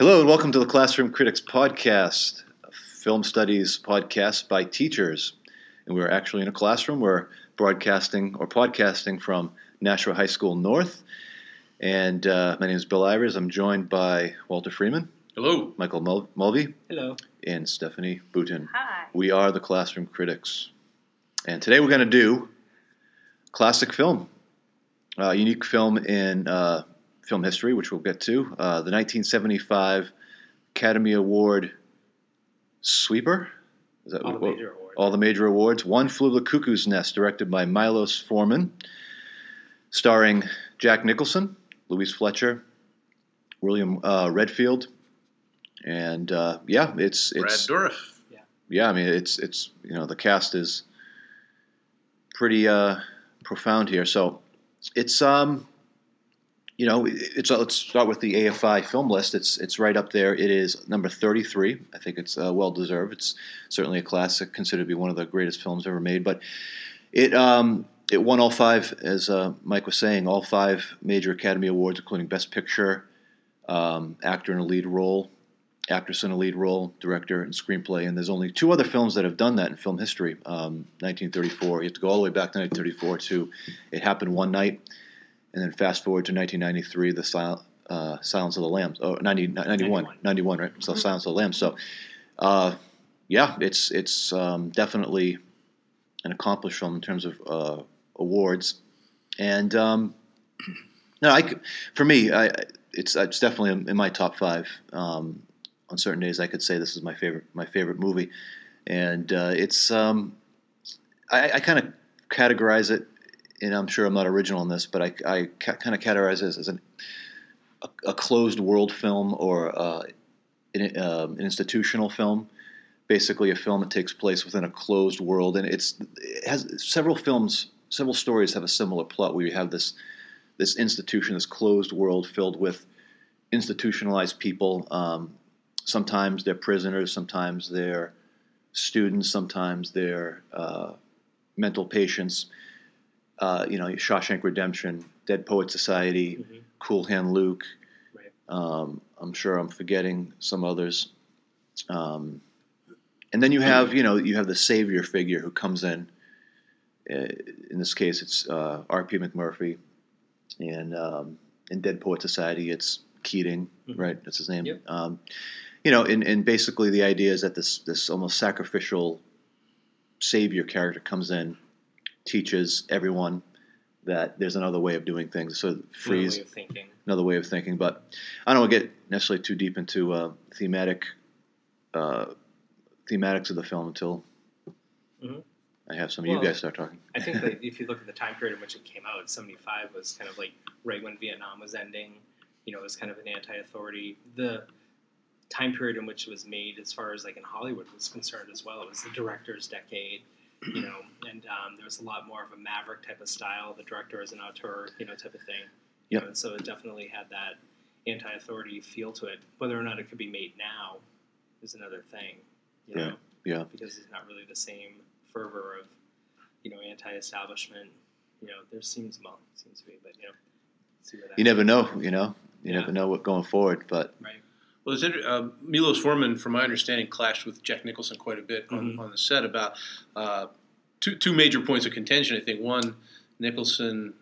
Hello and welcome to the Classroom Critics Podcast, a film studies podcast by teachers. And we're actually in a classroom. We're broadcasting or podcasting from Nashua High School North. And uh, my name is Bill Ivers. I'm joined by Walter Freeman, Hello. Michael Mul- Mulvey, Hello. and Stephanie Boutin. Hi. We are the Classroom Critics. And today we're going to do classic film, uh, unique film in uh, film history, which we'll get to. Uh, the 1975 Academy Award sweeper. Is that All the major awards. all the major awards. One Flew the Cuckoo's Nest, directed by Milos Forman, starring Jack Nicholson, Louise Fletcher, William uh, Redfield, and uh, yeah, it's Brad it's Dourif. yeah. I mean, it's it's you know the cast is pretty uh, profound here. So it's um you know it's let's start with the AFI film list. It's it's right up there. It is number thirty three. I think it's uh, well deserved. It's certainly a classic, considered to be one of the greatest films ever made. But it um it won all five, as uh, Mike was saying, all five major Academy Awards, including Best Picture, um, actor in a lead role, actress in a lead role, director, and screenplay. And there's only two other films that have done that in film history. Um, 1934, you have to go all the way back to 1934 to It Happened One Night, and then fast forward to 1993, The Sil- uh, Silence of the Lambs. Oh, 90, 91, 91, 91. right? So Silence of the Lambs. So, uh, yeah, it's it's um, definitely an accomplished film in terms of uh, awards. And um, no, I, for me, I, it's it's definitely in my top five. Um, on certain days, I could say this is my favorite my favorite movie, and uh, it's um, I, I kind of categorize it, and I'm sure I'm not original in this, but I, I ca- kind of categorize this as an, a, a closed world film or uh, an, um, an institutional film. Basically, a film that takes place within a closed world, and it's it has several films, several stories have a similar plot where you have this this institution, this closed world filled with institutionalized people. Um, sometimes they're prisoners, sometimes they're students, sometimes they're uh, mental patients. Uh, you know, Shawshank Redemption, Dead Poet Society, Mhm. Cool Hand Luke. Right. Um, I'm sure I'm forgetting some others. Um, and then you have, you know, you have the savior figure who comes in. Uh, in this case, it's uh, R.P. McMurphy, and um, in Dead Poet Society, it's Keating, Mhm. right? That's his name. Yep. Um, you know, and, and basically the idea is that this this almost sacrificial savior character comes in, teaches everyone that there's another way of doing things. So Another frees way of thinking. another way of thinking. But I don't want to get necessarily too deep into uh, thematic uh, thematics of the film until Mhm. I have some of Well, you guys start talking. I think that if you look at the time period in which it came out, 75 was kind of like right when Vietnam was ending. You know, it was kind of an anti-authority. The time period in which it was made, as far as like in Hollywood was concerned as well, it was the director's decade. You know, and um, there was a lot more of a maverick type of style. The director as an auteur, you know, type of thing. You know, and so it definitely had that anti-authority feel to it. Whether or not it could be made now is another thing. You Yeah. know? Yeah. because it's not really the same fervor of you know anti-establishment. You know, there seems well seems to be, but you know, see where that You never know, you know, you Yeah. never know what going forward. But right. Well, it's inter- uh, Milos Forman, from my understanding, clashed with Jack Nicholson quite a bit on, Mhm. on the set about uh, two two major points of contention. I think one, Nicholson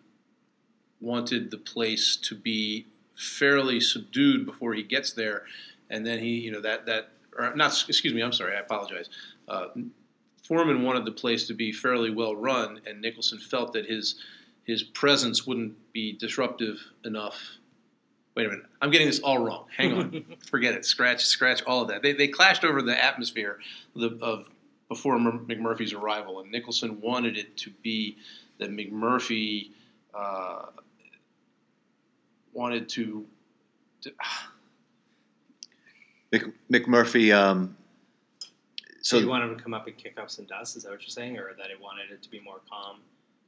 wanted the place to be fairly subdued before he gets there, and then he, you know, that that or not. Excuse me, I'm sorry, I apologize. Uh, Forman wanted the place to be fairly well run, and Nicholson felt that his his presence wouldn't be disruptive enough. Wait a minute, I'm getting this all wrong. Hang on, forget it. Scratch, scratch all of that. They, they clashed over the atmosphere the, of before Mc- McMurphy's arrival, and Nicholson wanted it to be that McMurphy uh, wanted to. to Mc, McMurphy, um, So so you wanted to come up and kick up some dust? Is that what you're saying, or that it wanted it to be more calm?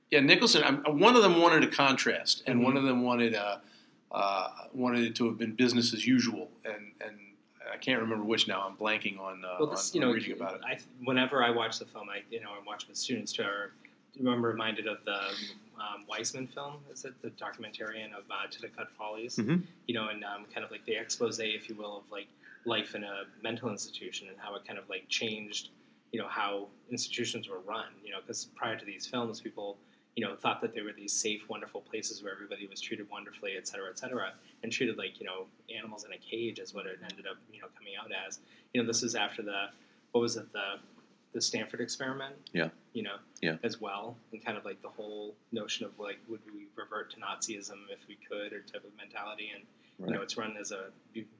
Yeah, Nicholson. um, One of them wanted a contrast, and Mhm. one of them wanted uh, uh, wanted it to have been business as usual, and and I can't remember which now. I'm blanking on, uh, Well, this on, you on know, reading about it. I, whenever I watch the film, I you know I watch with students too. Or you remember reminded of the um, Wiseman film? Is it the documentarian of uh, Titicut Follies? Mhm. You know, and um, kind of like the expose, if you will, of like life in a mental institution and how it kind of like changed, you know, how institutions were run. You know, because prior to these films, people you know thought that they were these safe, wonderful places where everybody was treated wonderfully, et cetera, et cetera, and treated like you know animals in a cage is what it ended up you know coming out as. You know, this is after the what was it the the Stanford experiment? Yeah. You know, Yeah. as well, and kind of like the whole notion of like, would we revert to Nazism if we could, or type of mentality, and you know, it's run as a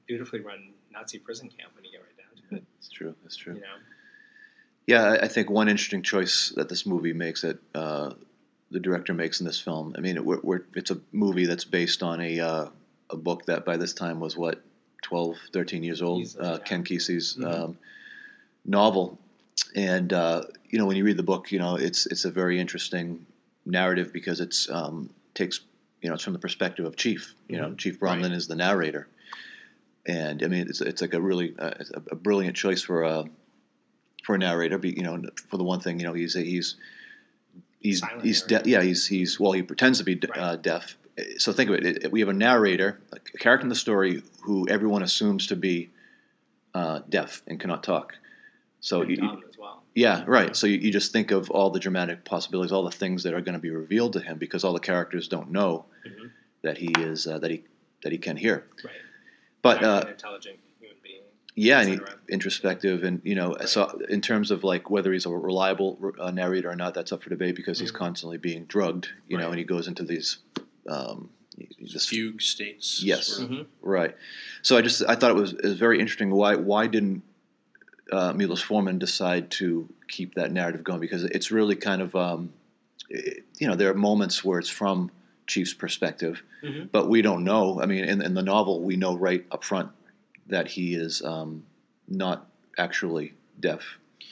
beautifully run Nazi prison camp when you get right down to it. That's true. That's true. You know, Yeah, I- think one interesting choice that this movie makes that uh, the director makes in this film. I mean, it, we're, we're, it's a movie that's based on a uh, a book that by this time was what 12, 13 years old. Uh. Ken Kesey's Mhm. um, novel, and uh, you know when you read the book, you know it's it's a very interesting narrative because it's um, takes you know it's from the perspective of Chief. You know, Mhm. Chief Bromden is the narrator, and I mean it's it's like a really uh, a, a brilliant choice for a for a narrator. But, you know, for the one thing, you know, he's he's he's Silent he's de- yeah he's he's well he pretends to be de- uh, deaf. So think of it, it. We have a narrator, a character in the story who everyone assumes to be uh, deaf and cannot talk. So you, you- well. yeah, right. So you, you just think of all the dramatic possibilities, all the things that are going to be revealed to him because all the characters don't know Mhm. that he is uh, that he that he can hear. Right. But uh, intelligent. Yeah, and he, cetera. introspective, and you know, Right. so in terms of like whether he's a reliable uh, narrator or not, that's up for debate because he's Mhm. constantly being drugged. You know, and he goes into these. Um, this fugue states. Yes. sort of. Mhm. Right. So I just I thought it was, it was very interesting. Why why didn't uh, Milos Forman decide to keep that narrative going? Because it's really kind of um, it- you know there are moments where it's from Chief's perspective, Mhm. but we don't know. I mean, in, in the novel, we know right up front that he is um, not actually deaf.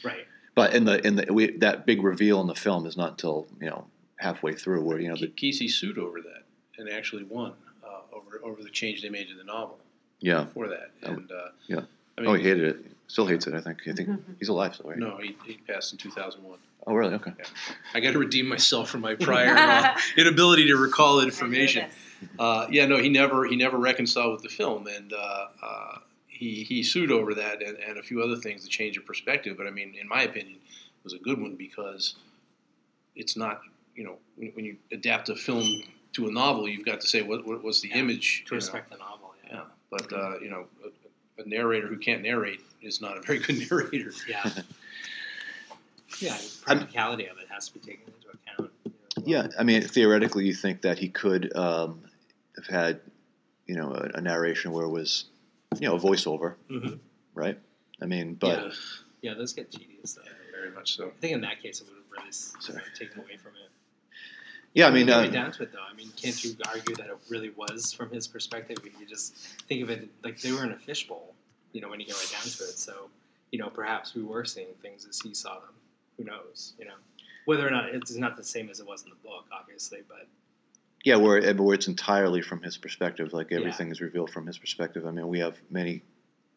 Right. But in the in the we, that big reveal in the film is not until you know halfway through where you know the Kesey sued over that and actually won uh, over over the change they made to the novel yeah before that. Oh, And uh, yeah. I mean, oh he hated it still hates it I think I think he's alive still right no, he, he passed in 2001. oh really okay I got to redeem myself from my prior uh, inability to recall information. Uh, yeah, no, he never he never reconciled with the film, and uh, uh, he he sued over that and, and a few other things to change of perspective. But I mean, in my opinion, it was a good one because it's not you know when, when you adapt a film to a novel, you've got to say what, what what's the Yeah, image To you know? respect the novel. Yeah. Yeah, but uh, you know, a, a narrator who can't narrate is not a very good narrator. Yeah. yeah. the Practicality of it has to be taken into account. you know, well. Yeah, I mean, theoretically, you think that he could um, have had, you know, a, a narration where it was, you know, a voiceover, Mhm. right? I mean, but yeah, Yeah, those get tedious. Though. yeah, very much so. I think in that case, it would have really s- Sorry. taken away from it. Yeah, I mean, uh, right down to it, though, I mean, can't you argue that it really was from his perspective? If you just think of it like they were in a fishbowl, you know, when you get right down to it. So, you know, perhaps we were seeing things as he saw them. Who knows? You know, whether or not it's not the same as it was in the book, obviously, but yeah, where where it's entirely from his perspective, like Yeah. everything is revealed from his perspective. I mean, we have many,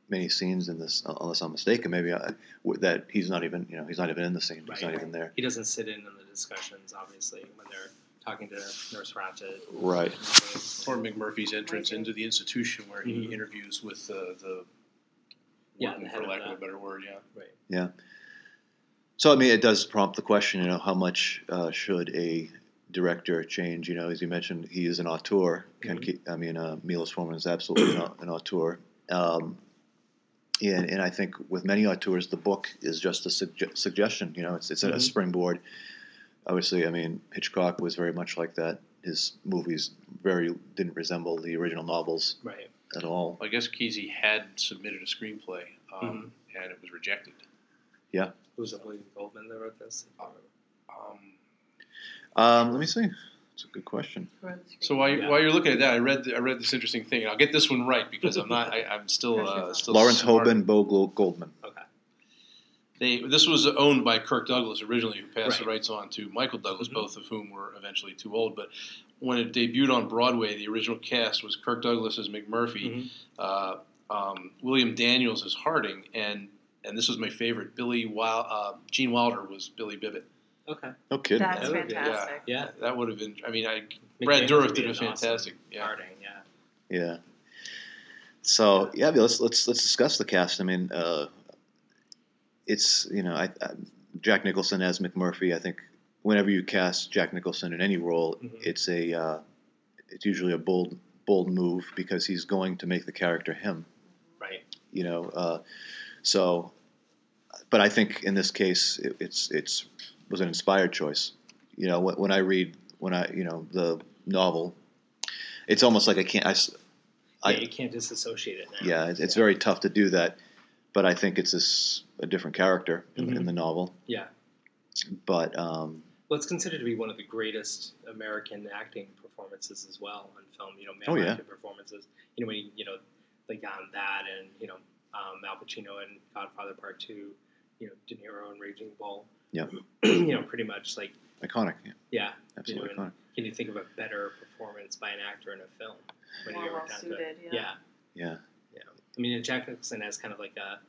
many scenes in this, unless I'm mistaken, maybe I, that he's not even, you know, he's not even in the scene. He's not even there. he doesn't sit in on the discussions, obviously, when they're talking to Nurse Ratched. Right. Or McMurphy's entrance into the institution where he Mhm. interviews with the, the Yeah, warden, the for lack of a better word, yeah. Right. Yeah. So I mean, it does prompt the question, you know, how much uh, should a director change? You know, as you mentioned, he is an auteur. Ken, Ke- I mean, uh, Milos Forman is absolutely an, an auteur. Um, and, and I think with many auteurs, the book is just a sugge- suggestion. You know, it's it's a, a springboard. Obviously, I mean, Hitchcock was very much like that. His movies very didn't resemble the original novels Right. at all. I guess Kesey had submitted a screenplay um, and it was rejected. Yeah who was it, William Goldman that wrote this? Um, Um, let me see. That's a good question. so while, you, Yeah. while you're looking at that, I read I read this interesting thing, and I'll get this one right because I'm not I, I'm still uh, still Lawrence smart. Hauben, Bo Goldman. Okay. They this was owned by Kirk Douglas originally, who passed the rights on to Michael Douglas, Mhm. both of whom were eventually too old. But when it debuted on Broadway, the original cast was Kirk Douglas as McMurphy, Mhm. uh, um, William Daniels as Harding, and and this was my favorite. Billy Wil- uh, Gene Wilder was Billy Bibbit. Okay. No kidding. That's That would be- fantastic. Yeah. That would have been. I mean, I McDaniels Brad Dourif did a an awesome fantastic. Yeah. Harding, yeah. Yeah. So yeah, let's let's let's discuss the cast. I mean, uh, it's you know, I, I, Jack Nicholson as McMurphy. I think whenever you cast Jack Nicholson in any role, Mhm. it's a uh, it's usually a bold bold move because he's going to make the character him. Right. You know, uh, so. But I think in this case, it, it's it's was an inspired choice. You know, when, when I read when I you know the novel, it's almost like I can't I, yeah, you can't disassociate it now. yeah, it's, it's very tough to do that. But I think it's this, a different character in, in Mhm. the novel. Yeah. But um, Well, it's considered to be one of the greatest American acting performances as well on film. You know, male Oh, yeah. acting performances. You know, when you, you know, like on that, and you know, um, Al Pacino in Godfather Part Two. You know, De Niro in Raging Bull. Yep. you know, pretty much like iconic, yeah, yeah. absolutely You know, iconic. Can you think of a better performance by an actor in a film? When More you ever well down to- suited, yeah. yeah. Yeah, I mean, and Jack Nicholson has kind of like a.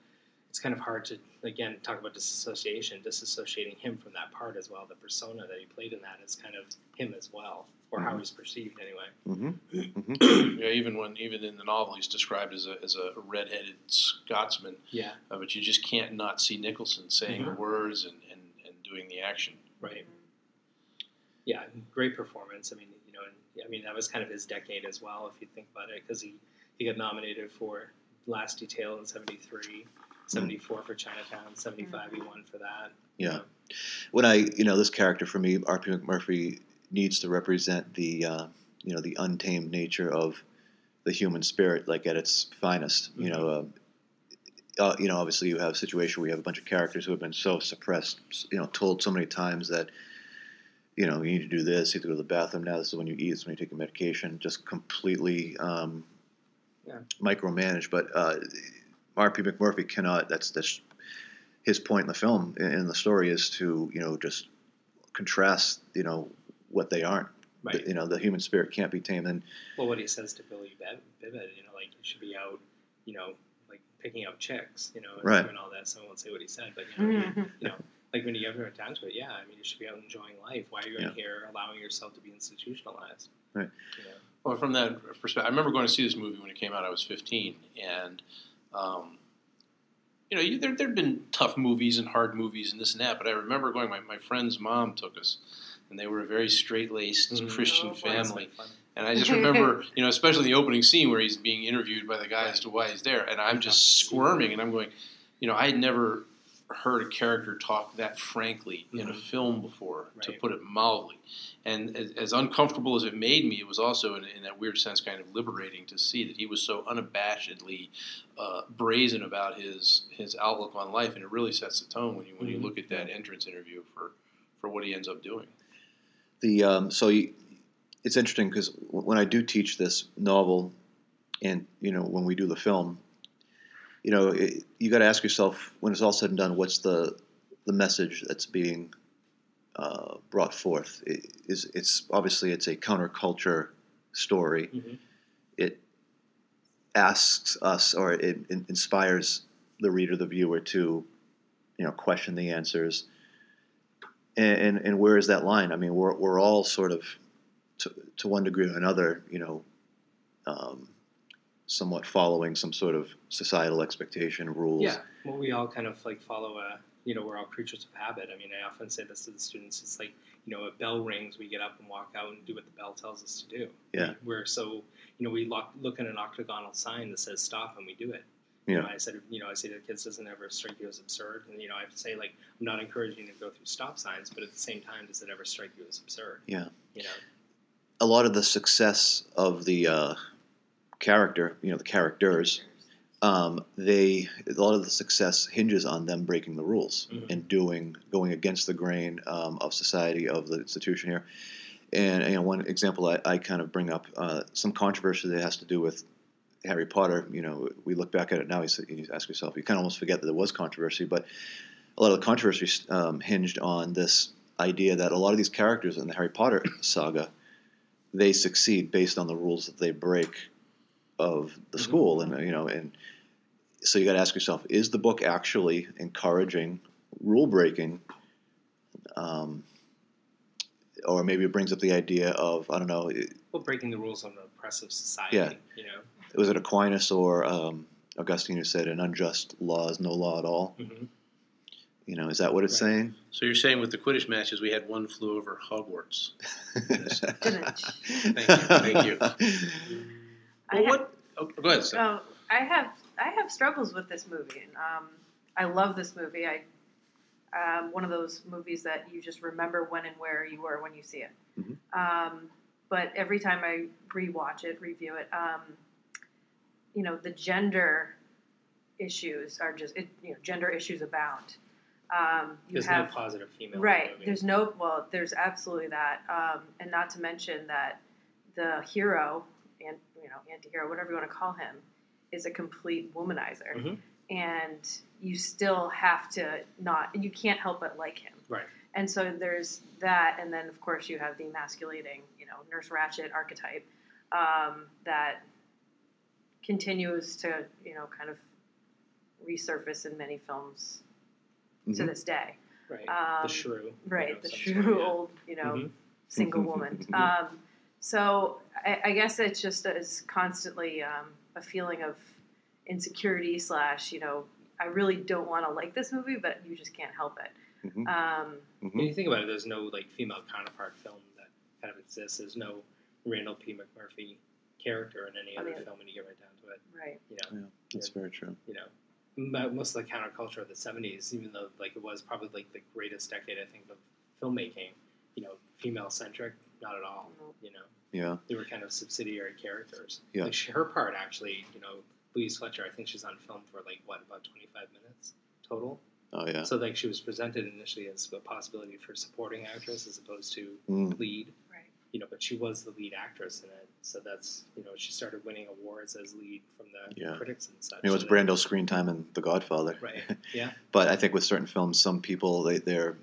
It's kind of hard to again talk about disassociation, disassociating him from that part as well. The persona that he played in that is kind of him as well, or how Mhm. he's perceived anyway. hmm hmm Yeah, even when even in the novel, he's described as a as a redheaded Scotsman, Yeah, uh, but you just can't not see Nicholson saying the words and, and, and doing the action. right. Yeah, great performance. I mean, you know, and, I mean that was kind of his decade as well, if you think about it, because he he got nominated for Last Detail in '73. 74 for Chinatown, 75 he won for that. Yeah. know. When I, you know, this character for me, R.P. McMurphy needs to represent the, uh, you know, the untamed nature of the human spirit, like at its finest. You know, uh, uh, you know, obviously you have a situation where you have a bunch of characters who have been so suppressed, you know, told so many times that, you know, you need to do this, you have to go to the bathroom now. This is when you eat. This is when you take your medication. Just completely um, Yeah. micromanaged. But uh, R.P. McMurphy cannot. That's that's his point in the film in in the story is to you know just contrast you know what they aren't. Right. The- you know, the human spirit can't be tamed. And Well, what he says to Billy Bib- Bibbit, you know, like you should be out, you know, like picking out chicks, you know, and Right. doing all that. So I won't say what he said, but you know, Mhm. you know, like when you get down to it, yeah, I mean, you should be out enjoying life. Why are you Yeah. in here allowing yourself to be institutionalized? Right. You know? Well, from that perspective, I remember going to see this movie when it came out. I was 15, and um, you know, you, there there'd been tough movies and hard movies and this and that. But I remember going. My, my friend's mom took us, and they were a very straight laced Mhm. Christian Oh, family. And I just remember, you know, especially the opening scene where he's being interviewed by the guy as to why he's there, and I'm just squirming, and I'm going, you know, I had never heard a character talk that frankly in a Mhm. film before, to put it mildly. And as, as uncomfortable as it made me, it was also, in, in that weird sense, kind of liberating to see that he was so unabashedly uh, brazen about his his outlook on life, and it really sets the tone when you when you Mhm. look at that entrance interview for for what he ends up doing. the um, so you, it's interesting because when I do teach this novel, and you know when we do the film, you know it, you got to ask yourself when it's all said and done, what's the the message that's being uh, brought forth? It, is it's obviously it's a counterculture story. Mhm. It asks us or it, it inspires the reader, the viewer, to you know question the answers. And, and, and where is that line? I mean, we're, we're all sort of, to, to one degree or another, you know, um, somewhat following some sort of societal expectation, rules. Yeah, well, we all kind of like follow a, you know, we're all creatures of habit. I mean, I often say this to the students. It's like, you know, a bell rings, we get up and walk out and do what the bell tells us to do. Yeah. We're so, you know, we look, look at an octagonal sign that says stop and we do it. You Yeah. know, I said, you know, I say to the kids, doesn't ever strike you as absurd? And, you know, I have to say, like, I'm not encouraging you to go through stop signs, but at the same time, does it ever strike you as absurd? Yeah. You know, A lot of the success of the uh, character, you know, the characters, um, they a lot of the success hinges on them breaking the rules Mhm. and doing going against the grain um, of society of the institution here. And you know, one example I, I kind of bring up uh, some controversy that has to do with Harry Potter. You know, we look back at it now. You, you ask yourself, you kind of almost forget that there was controversy, but a lot of the controversy um, hinged on this idea that a lot of these characters in the Harry Potter saga they succeed based on the rules that they break of the Mhm. school, and you know, and so you got to ask yourself: Is the book actually encouraging rule breaking um, or maybe it brings up the idea of I don't know. Well, breaking the rules of an oppressive society. Yeah. You know. Was it Aquinas or um, Augustine who said an unjust law is no law at all? hmm You know, is that what it's Right. saying? So you're saying with the Quidditch matches, we had one flew over Hogwarts. Thank you, thank I Well, have, what? Oh, go ahead. Steph. oh, I have I have struggles with this movie. And, um, I love this movie. I um, one of those movies that you just remember when and where you were when you see it. Mhm. Um, but every time I rewatch it, review it, um, you know, the gender issues are just it, you know gender issues abound. Um, you There's have no positive female. in the Right. There's no well. There's absolutely that, um, and not to mention that the hero and you know anti-hero, whatever you want to call him, is a complete womanizer, Mhm. and you still have to not. You can't help but like him. Right. And so there's that, and then of course you have the emasculating, you know, Nurse Ratched archetype um, that continues to you know kind of resurface in many films to Mhm. this day. Right. Um, the shrew. you Right, know, the some true sort yeah. old, you know, Mhm. single woman. Um, so I, I guess it's just is constantly um, a feeling of insecurity slash, you know, I really don't want to like this movie, but you just can't help it. Mhm. Um, Mhm. When you think about it, there's no like female counterpart film that kind of exists. There's no Randall P. McMurphy character in any I other mean- film when you get right down to it. right. You know, That's very true. you know, most of the counterculture of the '70s, even though like it was probably like the greatest decade I think of filmmaking, you know, female centric, not at all. You know, Yeah. they were kind of subsidiary characters. Yeah. Like she, her part actually, you know, Louise Fletcher, I think she's on film for like what about 25 minutes total. Oh yeah. So like she was presented initially as a possibility for supporting actress as opposed to Mm. lead. Right. You know, but she was the lead actress in it, so that's you know she started winning awards as lead from the Yeah. critics and such. I mean, it was so Brando's screen time in The Godfather. Right. Yeah. But I think with certain films, some people they, their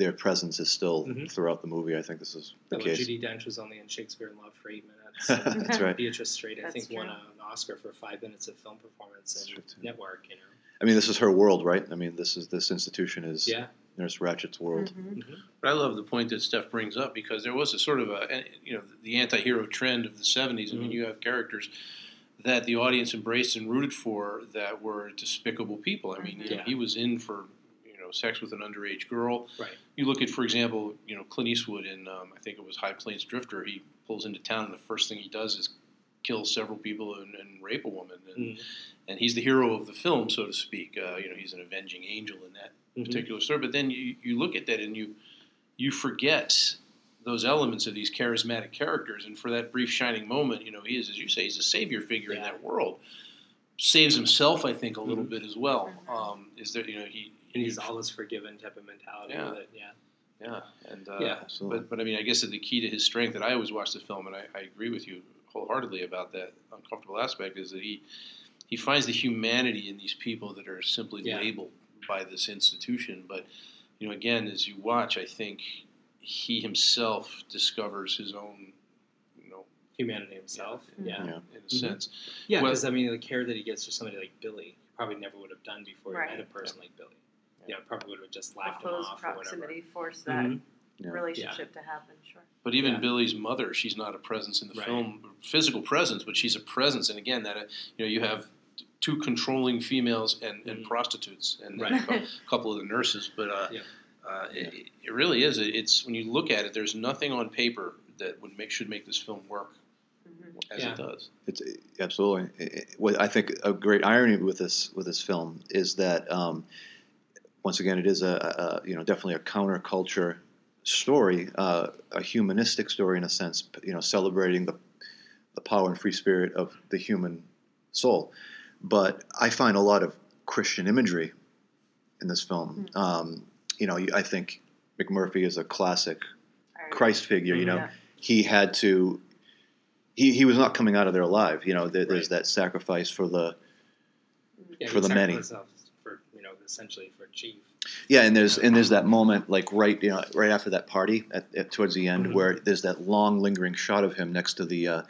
their presence is still Mhm. throughout the movie. I think this is the Well, case. Judi Dench was only in Shakespeare in Love for eight minutes. That's right. Beatrice Straight, I That's think, won an Oscar for five minutes of film performance That's and true, network. You know. I mean, this is her world, right? I mean, this is this institution is Yeah. Nurse Ratched's world. Mhm. But I love the point that Steph brings up because there was a sort of a you know the anti-hero trend of the '70s. I mean, Mhm. you have characters that the audience embraced and rooted for that were despicable people. I mean, you know, Yeah. he was in for you know sex with an underage girl. Right. You look at, for example, you know Clint Eastwood in um, I think it was High Plains Drifter. He pulls into town and the first thing he does is kill several people and, and rape a woman. And, Mhm. and he's the hero of the film, so to speak. Uh, you know, he's an avenging angel in that Mhm. particular story. But then you, you look at that and you you forget those elements of these charismatic characters, and for that brief shining moment, you know, he is, as you say, he's a savior figure in that world. Saves himself, I think, a little Mhm. bit as well. Mhm. Um, is there, you know, he And he's all is forgiven type of mentality Yeah. with it. Yeah. yeah, and uh, Yeah. Absolutely. but but I mean, I guess that the key to his strength, and I always watch the film, and I, I agree with you wholeheartedly about that uncomfortable aspect, is that he he finds the humanity in these people that are simply Yeah. labeled by this institution. But you know, again, as you watch, I think he himself discovers his own, you know, Humanity himself. Yeah. Yeah. Yeah. in a Mhm. sense. Yeah, Well- because I mean, the care that he gets for somebody like Billy, he probably never would have done before Right. he met a person like Billy. You know, probably would have just How laughed him close off or whatever. proximity forced that Mhm. Yeah. relationship to happen. Sure. But even Yeah. Billy's mother, she's not a presence in the Right. film, physical presence, but she's a presence. And again, that uh, you know, you have two controlling females and, and Mhm. prostitutes, and, Right. and a cou- couple of the nurses. But uh, Yeah. uh, it, it really is. It's when you look at it, there's nothing on paper that would make should make this film work hmm as Yeah. it does. It's absolutely. It- it- What I think a great irony with this with this film is that um, once again it is a, a you know definitely a counterculture story, uh, a humanistic story in a sense. You know, celebrating the the power and free spirit of the human soul. But I find a lot of Christian imagery in this film. Um, you know, I think McMurphy is a classic Christ figure. You know, Yeah. he had to he, he was not coming out of there alive you know there, there's Right. that sacrifice for the Yeah, For the many. himself For you know, essentially for Chief. yeah and there's and there's that moment like right you know right after that party at, at towards the end Mhm. where there's that long lingering shot of him next to the uh,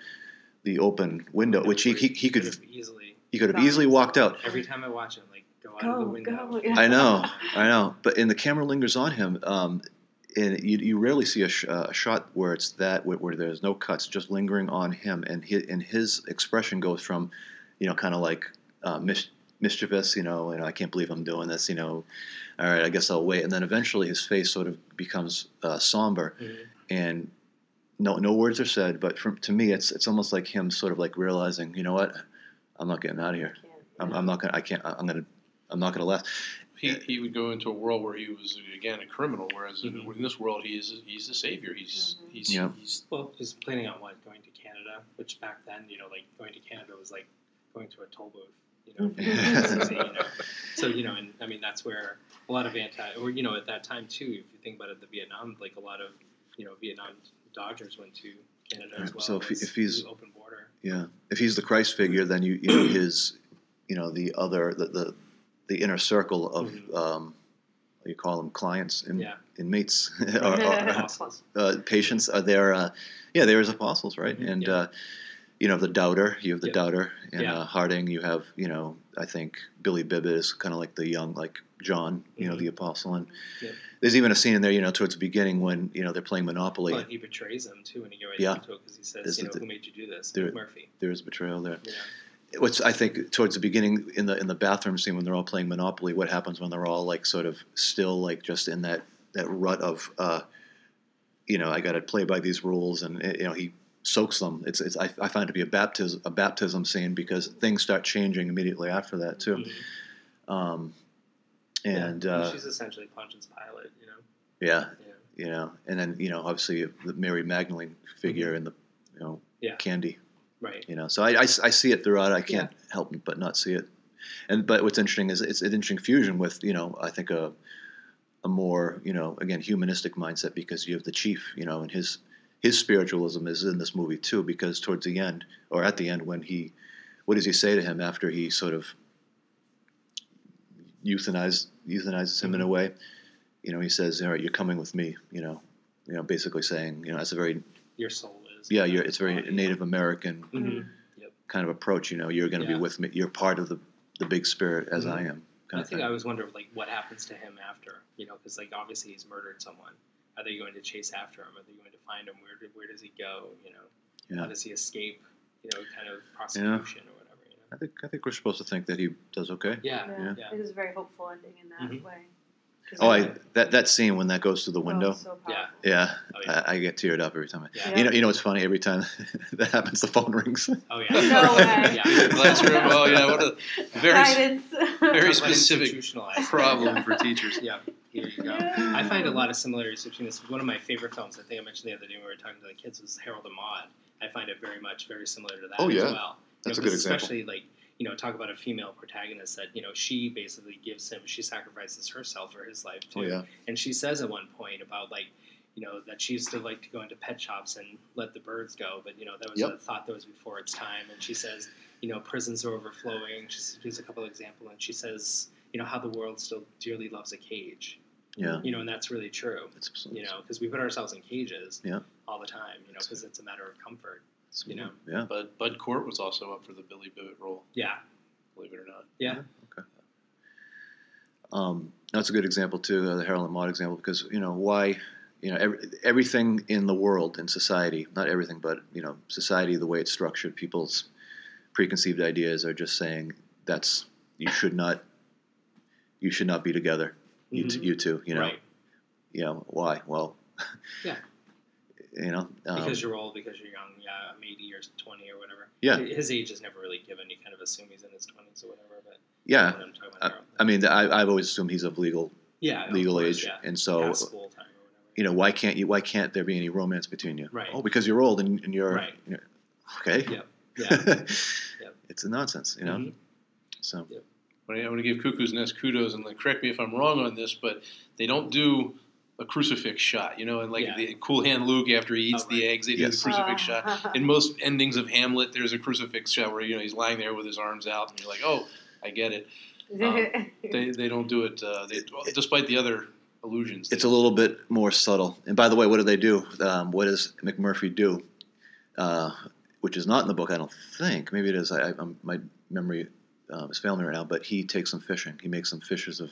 the open window which he, he, he could have easily. he could have easily walked out Every time I watch him, like go out Go, of the window. go, yeah. I know, I know. But and the camera lingers on him. Um, and you, you rarely see a, sh- uh, a shot where it's that where, where there's no cuts, just lingering on him, and his, and his expression goes from, you know, kind of like uh, mis- mischievous, you know, and I can't believe I'm doing this, you know, all right, I guess I'll wait, and then eventually his face sort of becomes uh, somber, Mhm. and no no words are said, but from, to me, it's it's almost like him sort of like realizing, you know what, I'm not getting out of here. Can't- I'm, I'm not gonna. I can't. I'm gonna. I'm not gonna last. He, he would go into a world where he was again a criminal, whereas in- Mhm. in this world he is he's the savior. He's Mhm. he's, Yeah. he's Well, he's planning on what going to Canada, which back then, you know, like going to Canada was like going to a toll booth. You know, Mhm. you know. so you know, and I mean that's where a lot of anti, or you know, at that time too, if you think about it, the Vietnam, like a lot of you know Vietnam Dodgers went to Canada as well. So if he- if he's- open border, Yeah. If he's the Christ figure, then you you know his, you know the other the the, the inner circle of Mhm. um, you call them clients in, Yeah. inmates or, or uh, patients are there. Uh, yeah, there is apostles, right? Mhm. And Yeah. uh, you know the doubter. You have the doubter, and Yeah. uh, Harding. You have you know I think Billy Bibbit is kind of like the young like John, you know Mhm. the apostle, and there's even a scene in there, you know, towards the beginning when you know they're playing Monopoly. But he betrays them too when he goes Yeah. into it because he says, There's you know, the- who made you do this? there- Murphy. There is betrayal there. What's I think towards the beginning in the in the bathroom scene when they're all playing Monopoly, what happens when they're all like sort of still like just in that that rut of uh, you know I got to play by these rules and eh, you know he soaks them. It's, it's I, I find it to be a baptism a baptism scene because things start changing immediately after that too. Mhm. Um, Yeah. and uh, she's essentially Pontius Pilate. You know. yeah, Yeah. you know, and then you know obviously the Mary Magdalene figure and the you know Mm-hmm. Yeah. candy. Right. you know so I, I, I see it throughout i can't help but not see it and but what's interesting is it's an interesting fusion with you know i think a a more you know again humanistic mindset because you have the chief you know and his his spiritualism is in this movie too because towards the end or at the end when he what does he say to him after he sort of euthanized euthanizes him in a way you know he says all right you're coming with me you know you know basically saying you know that's a very Your soul is. yeah you're, it's very Body. native american Mhm. kind of approach. You know, you're going to Yeah. be with me. You're part of the the big spirit as Mhm. I am. I Kind of think thing. I always wonder, like, what happens to him after? You know, because like obviously he's murdered someone. Are they going to chase after him? Are they going to find him? Where where does he go? You know, Yeah. how does he escape? You know, kind of prosecution or whatever. You know. I think I think we're supposed to think that he does okay. Yeah. Yeah, Yeah. it is a very hopeful ending in that Mhm. way. 'Cause Oh, I that that scene when that goes through the oh, window. so Yeah. Yeah, Oh yeah. I, I get teared up every time. I, Yeah. You know, you know what's funny? Every time that happens, the phone rings. Oh yeah. No way. Yeah. Classroom. Oh yeah, what a very Guidance. very specific problem for teachers. Yeah, here you go. Yeah. I find a lot of similarities between this. One of my favorite films, I think I mentioned the other day when we were talking to the kids, was Harold and Maude. I find it very much very similar to that Oh, as yeah. well. You That's know, a good 'cause example. Especially like you know, talk about a female protagonist that you know she basically gives him, she sacrifices herself for his life too. Oh yeah, And she says at one point about like, you know, that she used to like to go into pet shops and let the birds go, but you know that was Yep. a thought that was before its time. And she says, you know, prisons are overflowing. She gives a couple of examples, and she says, you know, how the world still dearly loves a cage. yeah. You know, and that's really true. It's, You know, because we put ourselves in cages Yeah. all the time. You know, because it's a matter of comfort. It's- you know. Yeah. But Bud Cort was also up for the Billy Bibbit role, Yeah, believe it or not. yeah, Um, that's a good example too, uh, the Harold and Maude example, because you know why, you know, every, everything in the world in society, not everything, but you know, society, the way it's structured, people's preconceived ideas are just saying that's you should not, you should not be together, you t- Mhm. you two, you know, right. you know why? Well, Yeah. You know, um, Because you're old, because you're young. Yeah, I'm 80 or 20 or whatever. Yeah. His age is never really given. You kind of assume he's in his 20s or whatever. But yeah. I'm I, mean, I, I've always assumed he's of legal yeah, of legal course, age, Yeah. and so Past time you know, why can't you? Why can't there be any romance between you? Right. Oh, because you're old and, and you're, Right. you're- okay. Yep. Yeah. Yep. It's a nonsense, you know. Mhm. So But I want to give Cuckoo's Nest kudos and like, correct me if I'm wrong on this, but they don't do a crucifix shot, you know, and like Yeah. the Cool Hand Luke after he eats Oh, the eggs, they Yes. do the crucifix shot. In most endings of Hamlet, there's a crucifix shot where you know he's lying there with his arms out, and you're like, oh, I get it. Um, They, they don't do it, uh, they, despite the other illusions. it's a little bit more subtle. And by the way, what do they do? Um, what does McMurphy do? Uh, which is not in the book, I don't think. Maybe it is. I, I, my memory um, is failing me right now. But he takes them fishing. He makes them fishers of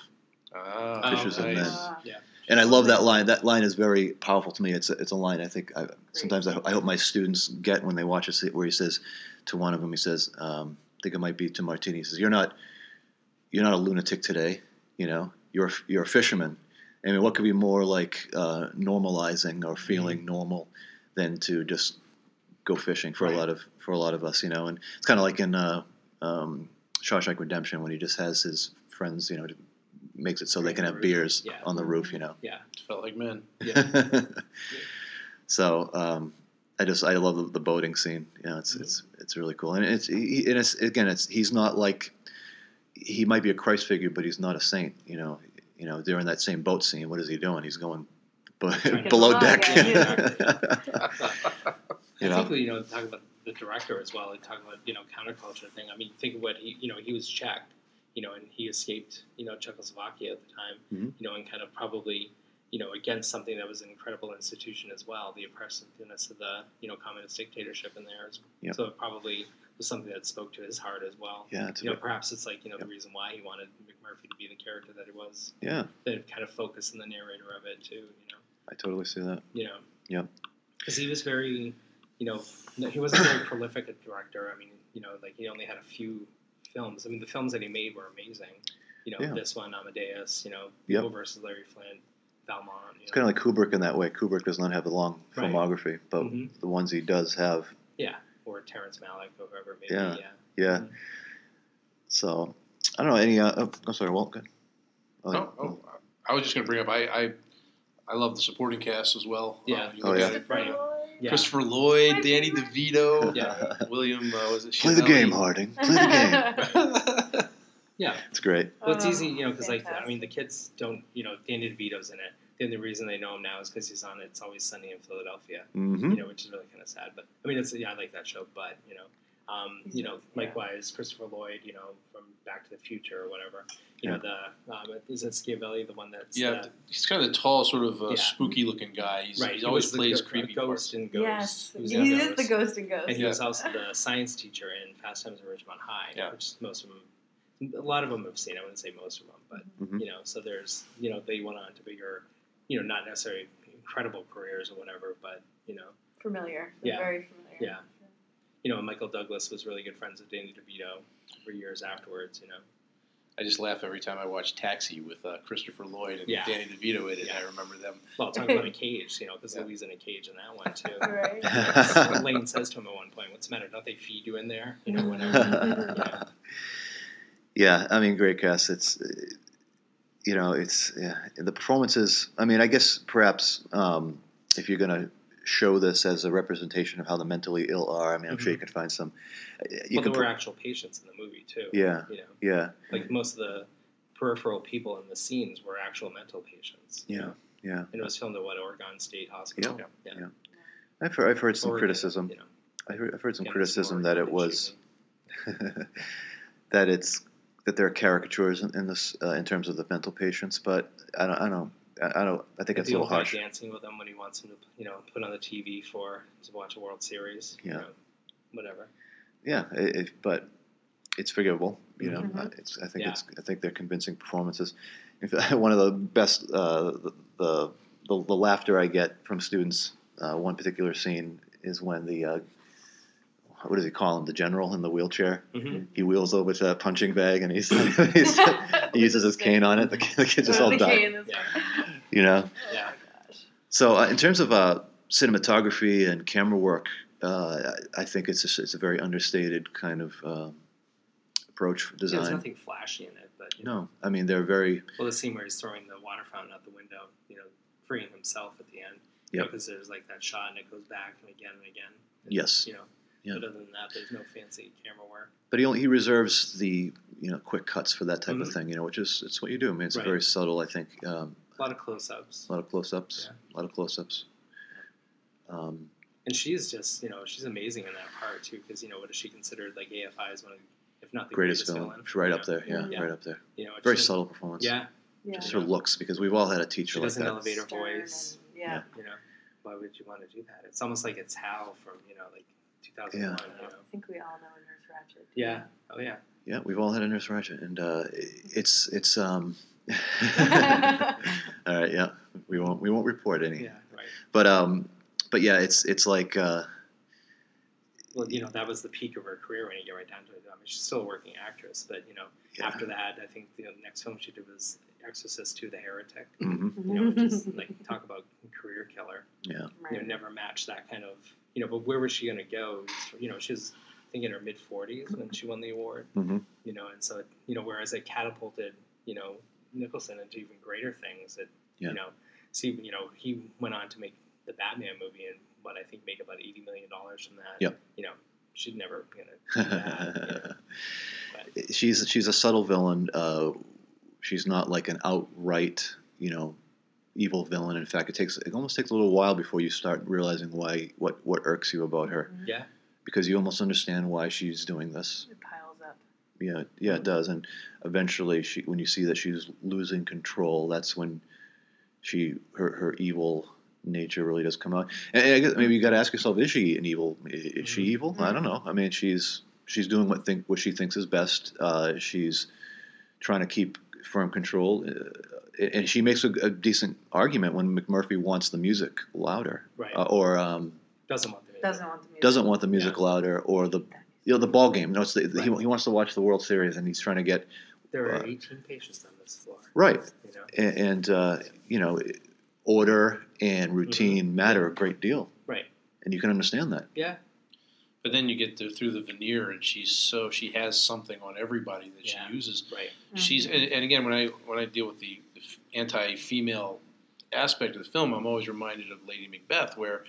ah, Oh, Fishes of. Men. Uh, Yeah. And I love that line. That line is very powerful to me. It's a, it's a line I think I, sometimes I, I hope my students get when they watch it. Where he says to one of them, he says, um, I think it might be to Martini. He says, "You're not, you're not a lunatic today. You know, you're you're a fisherman. I mean, what could be more like uh, normalizing or feeling normal than to just go fishing for Right. a lot of for a lot of us, you know? And it's kind of like in uh, um, Shawshank Redemption when he just has his friends, you know, makes it so they can have beers Yeah. on the roof, you know. Yeah. It felt like men. Yeah. so um, I just I love the, the boating scene. You know, it's Mm-hmm. it's it's really cool, and it's he, and it's again it's he's not like he might be a Christ figure, but he's not a saint. You know, you know during that same boat scene, what is he doing? He's going below deck. yeah, you I know, think you know talk about the director as well. and talking about you know counterculture thing. I mean, think of what he you know he was Czech, you know, and he escaped you know Czechoslovakia at the time, Mhm. you know, and kind of probably you know against something that was an incredible institution as well, the oppressiveness of the you know communist dictatorship in there. Yep. So it probably was something that spoke to his heart as well. yeah, You know, bit- perhaps it's like you know Yep. the reason why he wanted McMurphy to be the character that he was. yeah, The kind of focus in the narrator of it too. You know I totally see that. you know. Yep. Because he was very, you know, he wasn't very prolific a director. I mean, you know, like he only had a few films. I mean, the films that he made were amazing. You know, Yeah. this one, Amadeus. You know, Yep. People versus Larry Flynt, Valmont. You It's kind of like Kubrick in that way. Kubrick does not have a long Right. filmography, but Mhm. the ones he does have, yeah, or Terrence Malick, or whoever it may Yeah. Yeah. yeah. Mhm. So I don't know any. Uh, oh, I'm sorry, Walt. Good. Oh, Oh, oh, I was just going to bring up. I, I I love the supporting cast as well. Yeah. Uh, you Oh, yeah. it, Right. Yeah. Christopher Lloyd, Danny DeVito, Yeah. William. Uh, was it Play the game, Harding. Play the game. Yeah. It's great. Well, it's Oh, easy, you know, because like I mean, the kids don't, you know, Danny DeVito's in it. The only reason they know him now is because he's on It's Always Sunny in Philadelphia. hmm you know, which is really kind of sad. But I mean, it's yeah, I like that show. But you know, um, you know, likewise, Christopher Lloyd, you know, from Back to the Future or whatever. You know, the um, is it Schiavelli, the one that's Yeah, uh, he's kind of the tall, sort of uh, Yeah. spooky looking guy. He's, right? He he always was the plays go- creepy ghost parts. in Ghost. Yes, He was he in is the Ghost. ghost and ghost. And he Yeah. was also the science teacher in Fast Times at Ridgemont High, Yeah. which most of them, a lot of them have seen. I wouldn't say most of them, but Mhm. you know, so there's, you know, they went on to bigger, you know, not necessarily incredible careers or whatever, but you know, familiar. Yeah. Very familiar. Yeah. You know, Michael Douglas was really good friends with Danny DeVito for years afterwards. You know, I just laugh every time I watch Taxi with uh, Christopher Lloyd and Yeah. Danny DeVito in it. Yeah. I remember them. well, talking about a cage, you know, because Yeah. Louis in a cage in that one too. Right. Lane says to him at one point, "What's the matter? Don't they feed you in there?" You know, whatever. yeah. Yeah, I mean, great cast. It's, you know, it's yeah, the performances. I mean, I guess perhaps um, if you're going to show this as a representation of how the mentally ill are, I mean, I'm sure you can find some. uh, You Mm-hmm. well, can, there were actual patients in the movie too. yeah, You know, yeah, like most of the peripheral people in the scenes were actual mental patients. you yeah, know. yeah. And it was filmed at what Oregon State Hospital. Yep. Yeah. Yeah. I've heard, I've heard some Oregon, criticism. You know, I heard, I've heard some criticism that it was that it's that there are caricatures in, in this uh, in terms of the mental patients, but I don't, I don't, I I don't, I think it's a the little old guy harsh. dancing with him when he wants him to, you know, put on the TV for to watch a World Series. you Yeah. know, whatever. Yeah, it, it, but it's forgivable. You know, Mhm. Uh, it's, I think Yeah. it's I think they're convincing performances. In one of the best uh, the, the the the laughter I get from students. Uh, one particular scene is when the uh, what does he call him? The general in the wheelchair. Mm-hmm. He wheels over to that punching bag and he's, he's he uses his cane on it. The, the kid just all the died. Yeah. You know. Yeah. So uh, in terms of uh, cinematography and camera work, uh, I I think it's a, it's a very understated kind of uh, approach for design. There's nothing flashy in it, but you know, No, I mean they're very well, the scene where he's throwing the water fountain out the window, you know, freeing himself at the end. Yep. Because there's like that shot and it goes back and again and again. And, Yes. You know. Yeah. But other than that, there's no fancy camera work. but he only, he reserves the you know quick cuts for that type of Mhm. thing. You know, which is it's what you do. I mean, it's Right. very subtle. I think um, A lot of close-ups. a lot of close-ups, Yeah. a lot of close-ups. Um, And she's just, you know, she's amazing in that part too, because you know, what is she considered like AFI is one of, if not the greatest greatest, villain, villain. She's right you up know? there. Yeah, Yeah. right up there. You know, Very subtle performance. Yeah, Yeah. Just her looks because we've all had a teacher she like does an that. elevator Stern voice. and- yeah. You know, why would you want to do that? It's almost like it's Hal from you know, like 2001. Yeah. You know? I think we all know Nurse Ratched. Yeah. Oh yeah. Yeah, we've all had a Nurse Ratched, and uh, it's it's um, All right, yeah, we won't we won't report any. Yeah, right. But um, but yeah, it's it's like uh, Well, you know, that was the peak of her career when you get right down to it. I mean, she's still a working actress, but you know, yeah. after that, I think the next film she did was Exorcist II: The Heretic. Mhm. You know, just like talk about career killer. yeah, You know, never matched that kind of. You know, but where was she going to go? You know, she was I think in her mid 40s when she won the award. Mhm. You know, and so you know, whereas it catapulted you know Nicholson into even greater things. That Yeah. you know, see, you know, he went on to make the Batman movie and what I think make about eighty million dollars from that. Yep. You know, she'd never gonna that. you know. She's she's a subtle villain. Uh, she's not like an outright, you know, evil villain. In fact, it takes it almost takes a little while before you start realizing why what what irks you about her, yeah, because you almost understand why she's doing this. It piles up. Yeah, yeah, it does. And eventually, she when you see that she's losing control, that's when she her her evil nature really does come out. And I guess maybe you got to ask yourself: Is she an evil? Is she Mhm. evil? I don't know. I mean, she's she's doing what think what she thinks is best. Uh, she's trying to keep firm control, uh, and she makes a, a decent argument when McMurphy wants the music louder, right. uh, or um, doesn't want the music. Doesn't want the music. doesn't want the music louder, or the you know the ball game. No, it's the, he, he wants to watch the World Series, and he's trying to get There are uh, 18 patients on this floor. right. You know, And, and uh, you know, order and routine matter a great deal, Mm-hmm. right? and you can understand that. Yeah, But then you get to, through the veneer, and she's so she has something on everybody that Yeah. she uses. right. She's and, and again when I when I deal with the, the anti-female aspect of the film, I'm always reminded of Lady Macbeth, where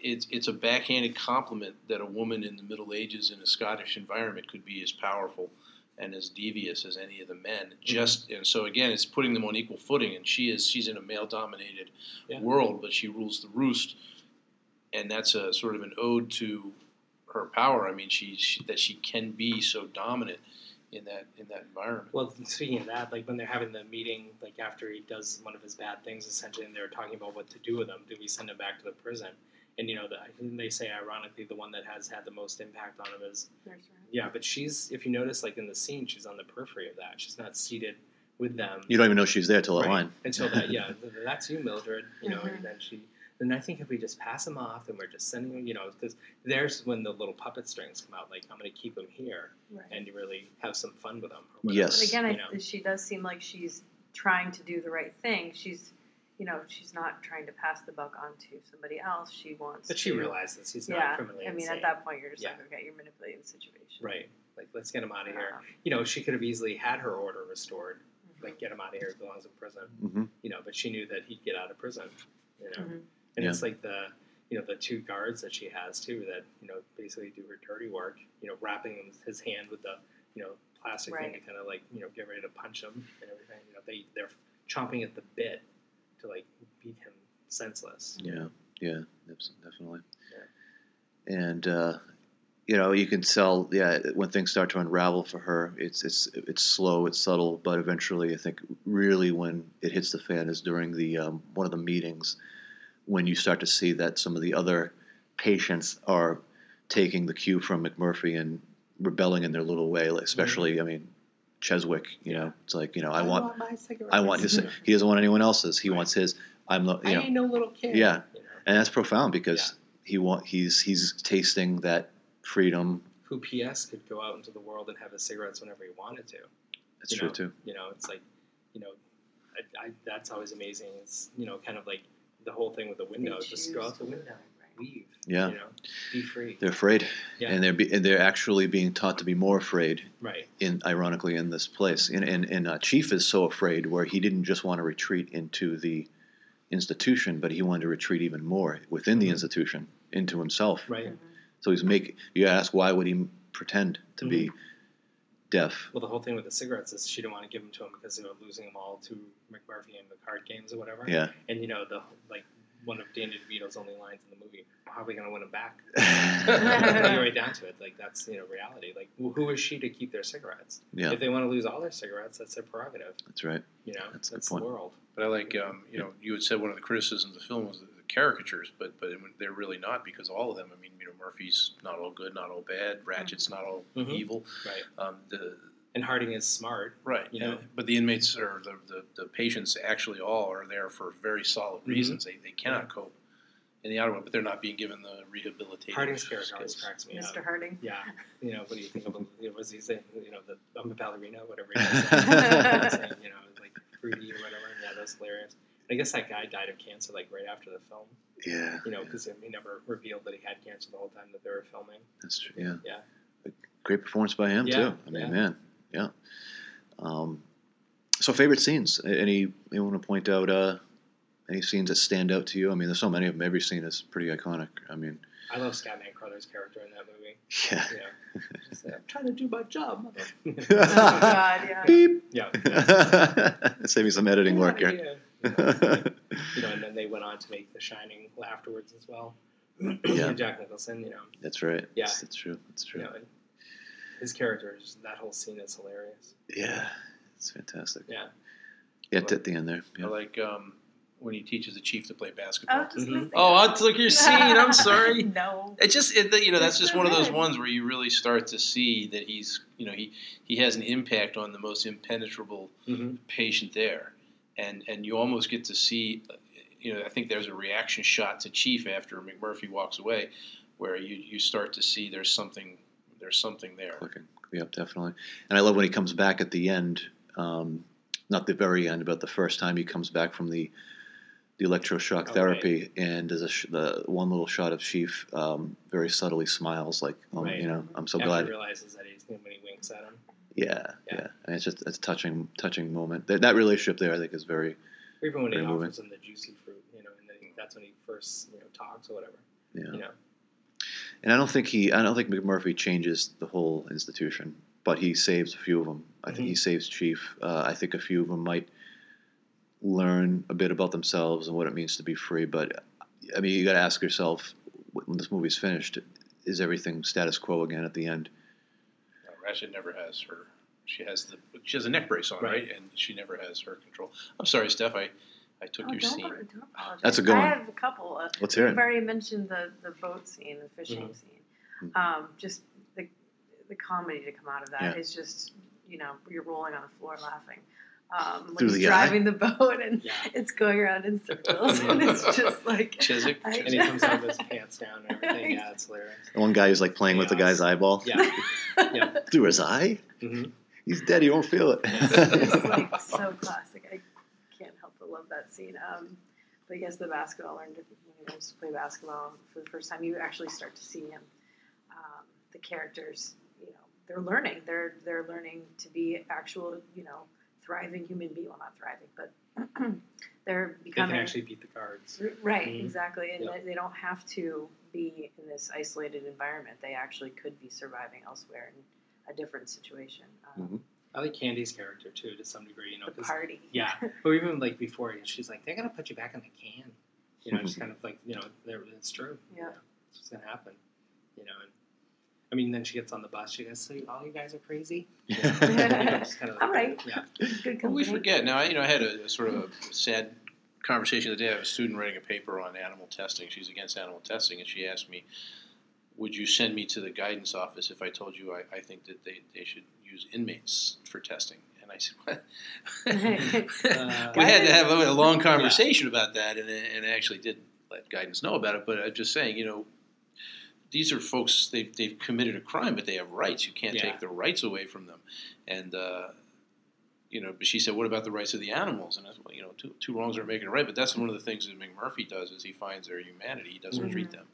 it's it's a backhanded compliment that a woman in the Middle Ages in a Scottish environment could be as powerful and as devious as any of the men. Mm-hmm. Just and so again, it's putting them on equal footing. And she is she's in a male-dominated Yeah. world, but she rules the roost, and that's a sort of an ode to her power. I mean, she, she that she can be so dominant in that in that environment. Well, speaking of that, like when they're having the meeting, like after he does one of his bad things, essentially, and they're talking about what to do with him. Do we send him back to the prison? And you know, the, and they say ironically, the one that has had the most impact on him is Nurse yeah. But she's, if you notice, like in the scene, she's on the periphery of that. She's not seated with them. You don't even know she's there till that Right. line. until that. Yeah, that's you, Mildred. You know, Mhm. and then she. Then I think if we just pass him off and we're just sending him, you know, because there's when the little puppet strings come out. Like I'm going to keep him here, Right. and you really have some fun with him. Yes. But again, I, she does seem like she's trying to do the right thing. She's, you know, she's not trying to pass the buck on to somebody else. She wants. But she to, realizes he's not Yeah, criminally I mean, insane. at that point, you're just Yeah. like, okay, you're manipulating the situation. Right. Like, let's get him out of here. Um, You know, she could have easily had her order restored. mhm. Like, get him out of here. He belongs in prison. hmm You know, but she knew that he'd get out of prison. You know, Mhm. and Yeah. it's like the, you know, the two guards that she has too that you know basically do her dirty work. You know, wrapping his hand with the, you know, plastic thing to kind of like you know get ready to punch him and everything. You know, they they're chomping at the bit to like beat him senseless. Yeah, yeah, definitely. And uh, you know, you can tell, yeah, when things start to unravel for her, it's it's it's slow, it's subtle, but eventually, I think, really, when it hits the fan is during the um, one of the meetings when you start to see that some of the other patients are taking the cue from McMurphy and rebelling in their little way, especially, I mean. Cheswick, you know, it's like you know, I, want, my cigarette. I want his. He doesn't want anyone else's. He Right. wants his. I'm the, I you know, ain't no little kid. Yeah. You know, and that's profound because he want he's he's tasting that freedom. who P.S. could go out into the world and have his cigarettes whenever he wanted to. That's You true know, too. You know, it's like, you know, I, I, that's always amazing. It's you know, kind of like the whole thing with the window. Just go out the window, leave. Yeah, You know, be free. they're afraid, Yeah. and they're be, and they're actually being taught to be more afraid. right. In ironically, in this place, and and, and uh, Chief is so afraid where he didn't just want to retreat into the institution, but he wanted to retreat even more within the Mhm. institution into himself. Right. Mhm. So he's making. You ask why would he pretend to be Mm-hmm. deaf? Well, the whole thing with the cigarettes is she didn't want to give them to him because they were losing them all to McMurphy and the card games or whatever. Yeah. And you know, the like one of Danny DeVito's only lines in the movie. How are we going to win him back? yeah. When you right down to it, like that's you know reality. Like, who is she to keep their cigarettes? Yeah. If they want to lose all their cigarettes, that's their prerogative. That's right. You know, That's a good that's point. the world. But I like, um, you know, you had said one of the criticisms of the film was the caricatures, but but they're really not because all of them. I mean, you know, Murphy's not all good, not all bad. Ratched's not all Mhm. evil. Right. Um, the And Harding is smart. right, You you know, know. but the inmates or the, the patients actually all are there for very solid Mhm. reasons. They, they cannot cope in the outer world, but they're not being given the rehabilitation. Harding's character always cracks me Mr. up. Mr. Harding. Yeah, you know, what do you think of? You know, was he saying? You know, the I'm a ballerina, whatever. He was saying, you know, like fruity or whatever. Yeah, that's hilarious. I guess that guy died of cancer like right after the film. Yeah, You know, because he never revealed that he had cancer the whole time that they were filming. that's true. Yeah, Yeah. great performance by him Yeah, too. I mean, yeah. man, yeah. Um, so favorite scenes? Any you want to point out? Uh, any scenes that stand out to you? I mean, there's so many of them. Every scene is pretty iconic. I mean, I love Scatman Crothers's character in that movie. yeah. Yeah, just like, I'm trying to do my job. mother." Oh God, yeah. Beep. yeah. Save me some editing work here. Yeah. You know, you know, and then they went on to make The Shining afterwards as well. Yeah. Jack Nicholson, you know, That's right. Yeah. That's, that's true. That's true. you know, and his characters, that whole scene is hilarious. Yeah, it's fantastic. Yeah. Yeah, at the end there. I Yeah. like um, when he teaches the chief to play basketball. was just Mhm. Oh, that. I took your scene. I'm sorry. no. It just, it, you know, that's That's just so one of those ones where you really start to see that he's, you know, he he has an impact on the most impenetrable Mm-hmm. patient there, and and you almost get to see, you know, I think there's a reaction shot to Chief after McMurphy walks away, where you you start to see there's something there's something there. Clicking. Yep, definitely. And I love when he comes back at the end. Um, not the very end, but the first time he comes back from the the electroshock Oh, therapy, and there's a sh- the one little shot of Chief um, very subtly smiles, like, oh, Right. you know, I'm so After glad. he realizes that he's when he winks at him. Yeah, Yeah. yeah. And it's just it's a touching, touching moment. That, that relationship there, I think, is very, Or even when he moving. offers him the juicy fruit, you know, and then that's when he first, you know, talks or whatever. yeah. You know. And I don't think he, I don't think McMurphy changes the whole institution, but he saves a few of them. I think he saves Chief. Uh, I think a few of them might learn a bit about themselves and what it means to be free. But I mean, you got to ask yourself when this movie's finished, is everything status quo again at the end? Ratched never has her. She has the she has a neck brace on, Right. right? And she never has her control. I'm sorry, Steph. I, I took Oh, your don't, scene. don't apologize. That's a good I one. have a couple. Uh, Let's hear it. You've already mentioned the, the boat scene, the fishing Mhm. scene. Um, just the the comedy to come out of that is Yeah. just you know you're rolling on the floor laughing. Um, when Through he's the eye? driving the boat and Yeah. it's going around in circles and it's just like Cheswick. I- And he comes out with his pants down and everything. Yeah, it's hilarious. The one guy who's like playing with the guy's eyeball Yeah. yeah. through his eye. hmm He's dead. He won't feel it. it's like so classic. I that scene. Um, but yes, the basketball learned when he learns to play basketball for the first time. You actually start to see him. Um, the characters, you know, they're learning. They're they're learning to be actual, you know, thriving human being. Well, not thriving, but they're becoming. They can becoming actually beat the cards. right. Mhm. Exactly, and Yep. they- they don't have to be in this isolated environment. They actually could be surviving elsewhere in a different situation. Um, Mhm. I like Candy's character too, to some degree. You know, The 'cause- party. yeah, but even like before, she's like, "They're gonna put you back in the can." You know, just kind of like you know, they're- it's true. Yeah. it's what's gonna happen. You know, and I mean, then she gets on the bus. She goes, "So all you guys are crazy." You know, kind of like, All right. Yeah. Good Well, we forget now. You know, I had a, a sort of a sad conversation the other day. I have a student writing a paper on animal testing. She's against animal testing, and she asked me, "Would you send me to the guidance office if I told you I, I think that they, they should use inmates for testing?" And I said, "What?" Uh, we had to have a, a long conversation about that, and, and I actually didn't let guidance know about it. But I'm just saying, you know, these are folks they've, they've committed a crime, but they have rights. You can't Yeah. take the rights away from them. And uh, you know, but she said, "What about the rights of the animals?" And I said, well, you know, two, two wrongs aren't making a right. But that's one of the things that McMurphy does is he finds their humanity. He doesn't Mhm. treat them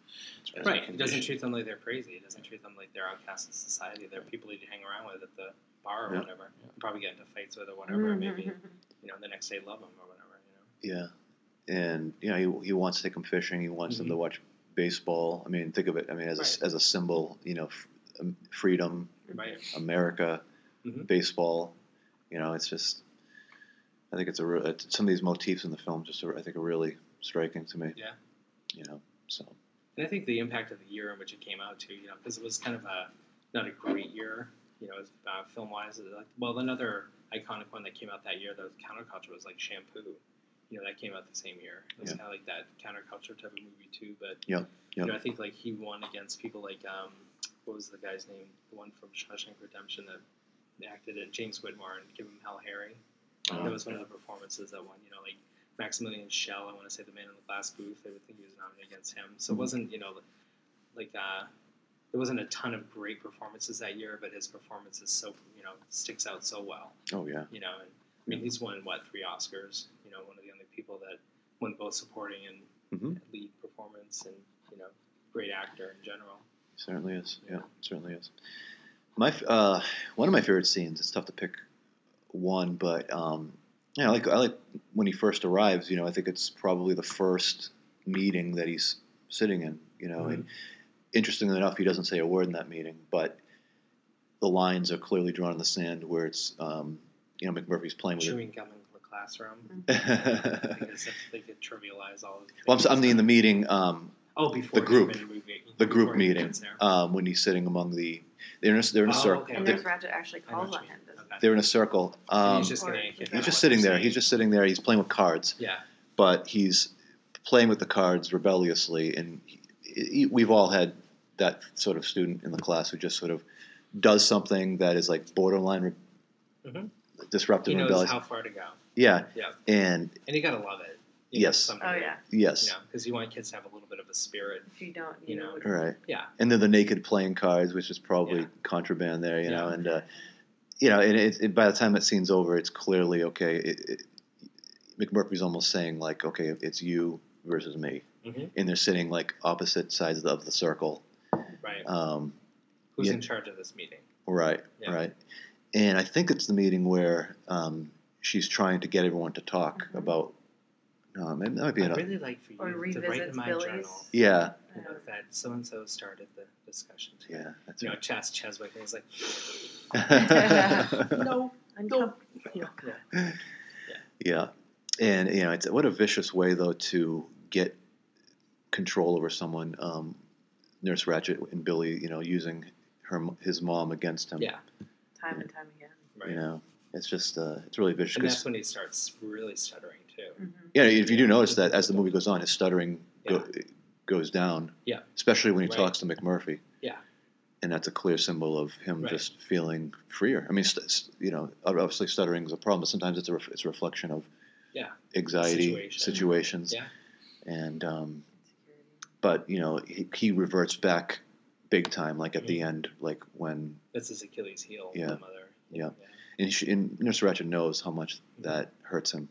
as Right. He doesn't treat them like they're crazy. He doesn't treat them like they're outcasts of society. They're people you hang around with at the bar or Yeah. whatever. Probably get into fights with or whatever. Mhm. Maybe you know the next day love them or whatever. You know. Yeah, and you know he, he wants to take them fishing. He wants them to watch baseball. I mean, think of it. I mean, as Right. a, as a symbol, you know, f- um, freedom, Right. America, Mhm. baseball. You know, it's just. I think it's a re- some of these motifs in the film just are, I think are really striking to me. Yeah. You know, so And I think the impact of the year in which it came out too, you know, because it was kind of a not a great year, you know, uh, film wise. Like, well, another iconic one that came out that year, that was counterculture, was like Shampoo. You know, that came out the same year. It was Yeah. kind of like that counterculture type of movie too. But Yep, you know, I think like he won against people like um, what was the guy's name? The one from Shawshank Redemption that acted it, James Whitmore, and Give Him Hell Harry. Uh-huh. that was one of the performances that won. You know, like Maximilian Schell. I want to say the man in the glass booth. I would think he was nominated against him. So it wasn't you know like uh, there wasn't a ton of great performances that year, but his performance is so you know sticks out so well. Oh yeah. You know, and I mean he's won what three Oscars. You know, one of the only people that won both supporting and hmm lead performance, and you know, great actor in general. Certainly is. Yeah, certainly is. My uh, one of my favorite scenes. It's tough to pick one, but um, yeah, I like I like when he first arrives. You know, I think it's probably the first meeting that he's sitting in. You know, and interestingly enough, he doesn't say a word in that meeting, but the lines are clearly drawn in the sand where it's um, you know McMurphy's playing with Chewing gum in the classroom it. because if they could trivialize all of well, I'm, I'm in the meeting. Um, oh before the group. he's been moving- the group meeting um, when he's sitting among the they're in a, they're in a Oh, circle. okay. And They're, Nurse Ratched actually calls on him. Okay. they're in a circle. Um, he's just Or- He's get He's what just sitting there. He's just sitting there. He's playing with cards, yeah. but he's playing with the cards rebelliously. And he, he- we've all had that sort of student in the class who just sort of does something that is like borderline re- Mhm. disruptive He and knows rebellious. how far to go, yeah. Yeah. And and you gotta love it. You Yes. to Oh yeah. yes, You know, because you want kids to have a little bit of a spirit. If you don't, You you, know, know, right. Yeah. And then the naked playing cards, which is probably Yeah. contraband there, you know. And uh, you know, and it, it, by the time that scene's over, it's clearly okay. It, it, McMurphy's almost saying like, okay, it's you versus me, Mhm. and they're sitting like opposite sides of the, of the circle. Right. Um, Who's yeah. in charge of this meeting? right, Yeah. right. And I think it's the meeting where um, she's trying to get everyone to talk Mhm. about. Um, it might be I'd an, really like for or you to write in my Billy's. journal. yeah, You know, that so and so started the discussion. today. yeah, that's You know, right. Chas Cheswick, and he's like, no, uncom- yeah. Yeah, yeah, and you know, it's what a vicious way though to get control over someone. Um, Nurse Ratched and Billy, you know, using her his mom against him. Yeah. time and time again. Right. You know, it's just uh, it's really vicious. And 'cause- that's when he starts really stuttering too. hmm yeah, if you do notice that as the movie goes on, his stuttering go, goes down. Yeah. especially when he Right. talks to McMurphy. Yeah. and that's a clear symbol of him Right. just feeling freer. I mean, st- you know, obviously stuttering is a problem, but sometimes it's a ref- it's a reflection of Yeah. anxiety Situation. situations. Yeah. and um, but you know he, he reverts back big time like at the Mhm. end like when That's his Achilles heel. Yeah. The mother. Yeah. and, she, and nurse ratched knows how much that hurts him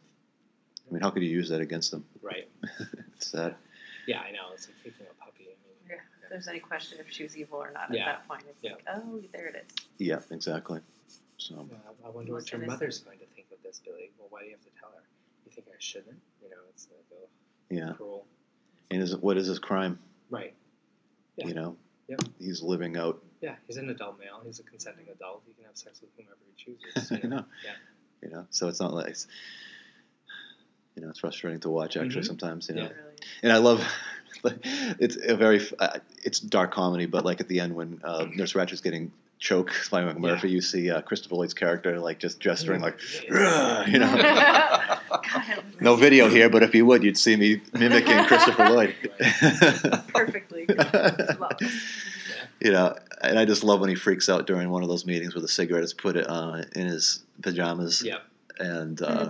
i mean how could you use that against them? Right. it's sad Yeah, I know. It's like kicking a puppy. I mean, Yeah. If there's any question if she was evil or not Yeah. at that point, it's Yeah. like, oh, there it is. yeah exactly so Yeah, I wonder what your mother's going to think of this, Billy. Well, why do you have to tell her? You think I shouldn't? You know, it's like oh, yeah cruel. and is what is his crime Right. Yeah. you know Yep. he's living out Yeah, he's an adult male. He's a consenting adult. He can have sex with whomever he chooses. you You know? know Yeah. you know so it's not like it's, you know it's frustrating to watch actually Mhm. sometimes you know Yeah. Really and I love it's a very uh, it's dark comedy, but like at the end when uh, Nurse Ratched's getting choked by McMurphy, you see uh, Christopher Lloyd's character like just gesturing like you know. No video here, but if you would, you'd see me mimicking Christopher Lloyd. perfectly. You know, and I just love when he freaks out during one of those meetings where the cigarette is put uh, in his pajamas, Yep. and uh,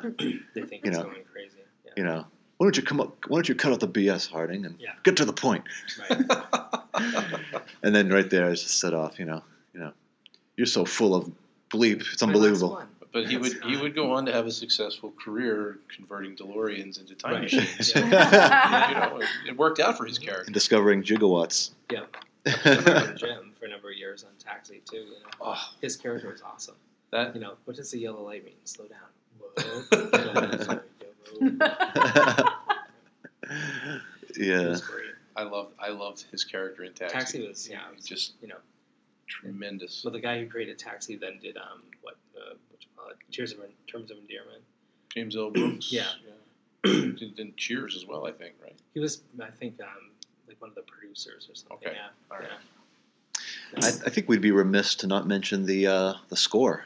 They think You he's know. Going crazy. Yeah. you know, why don't you come up? Why don't you cut out the BS, Harding, and Yeah. get to the point? Right. And then right there, I just set off, you know, you know, you're so full of bleep, it's My unbelievable. But he would That's he would go on to have a successful career converting DeLoreans into time Right. machines. Yeah. you know, it, it worked out for his character. And discovering gigawatts. Yeah. I Jim for a number of years on Taxi too. You know, Oh, his character was awesome. that You know, what does the yellow light mean? Slow down. Whoa. Sorry, It yeah, was great. I loved I loved his character in Taxi. Taxi was yeah, it was just you know. tremendous. Well, the guy who created Taxi then did um what uh, what you call it? Tears of Terms of Endearment. James L. Brooks. Yeah. Did, did Cheers as well, I think, right? He was I think um like one of the producers or something. Okay. Yeah. All right. yeah. I, I think we'd be remiss to not mention the uh, the score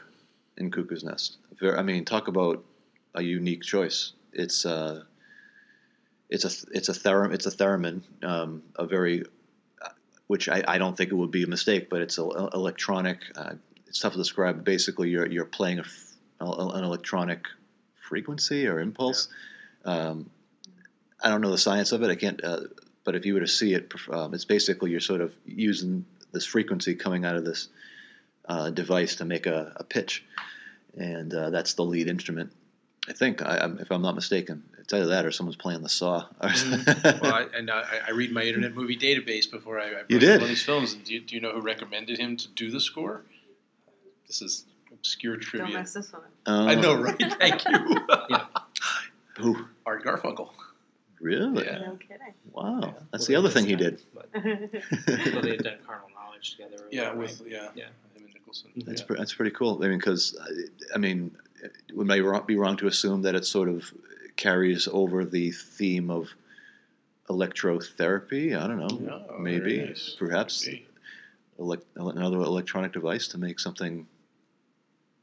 in Cuckoo's Nest. I mean, talk about a unique choice. It's uh, it's a it's a theremin it's a theremin, um, a very uh, which I, I don't think it would be a mistake, but it's a, a- electronic. Uh, it's tough to describe. Basically, you're you're playing a a- an electronic frequency or impulse. Um, I don't know the science of it. I can't. Uh, but if you were to see it, um, it's basically you're sort of using this frequency coming out of this uh, device to make a, a pitch, and uh, that's the lead instrument. I think, I, I'm, if I'm not mistaken, it's either that or someone's playing the saw. Mm. well, I, and I, I read my Internet Movie Database before I, I You did? one of these films. And do you, do you know who recommended him to do the score? This is obscure trivia. Don't trivia. mess this one. Um, I know, right? Thank you. Yeah. Who? Art Garfunkel. Really? Yeah. No kidding. Wow. Yeah. That's Well, the other they thing he did. But, well, they had done Carnal Knowledge together. Yeah, whatever, with right? yeah, Yeah. him and Nicholson. That's yeah. pre- that's pretty cool. I mean, because I mean, would I wrong- be wrong to assume that it sort of carries over the theme of electrotherapy? I don't know. Yeah, very Maybe, nice. perhaps, Maybe. elec another electronic device to make something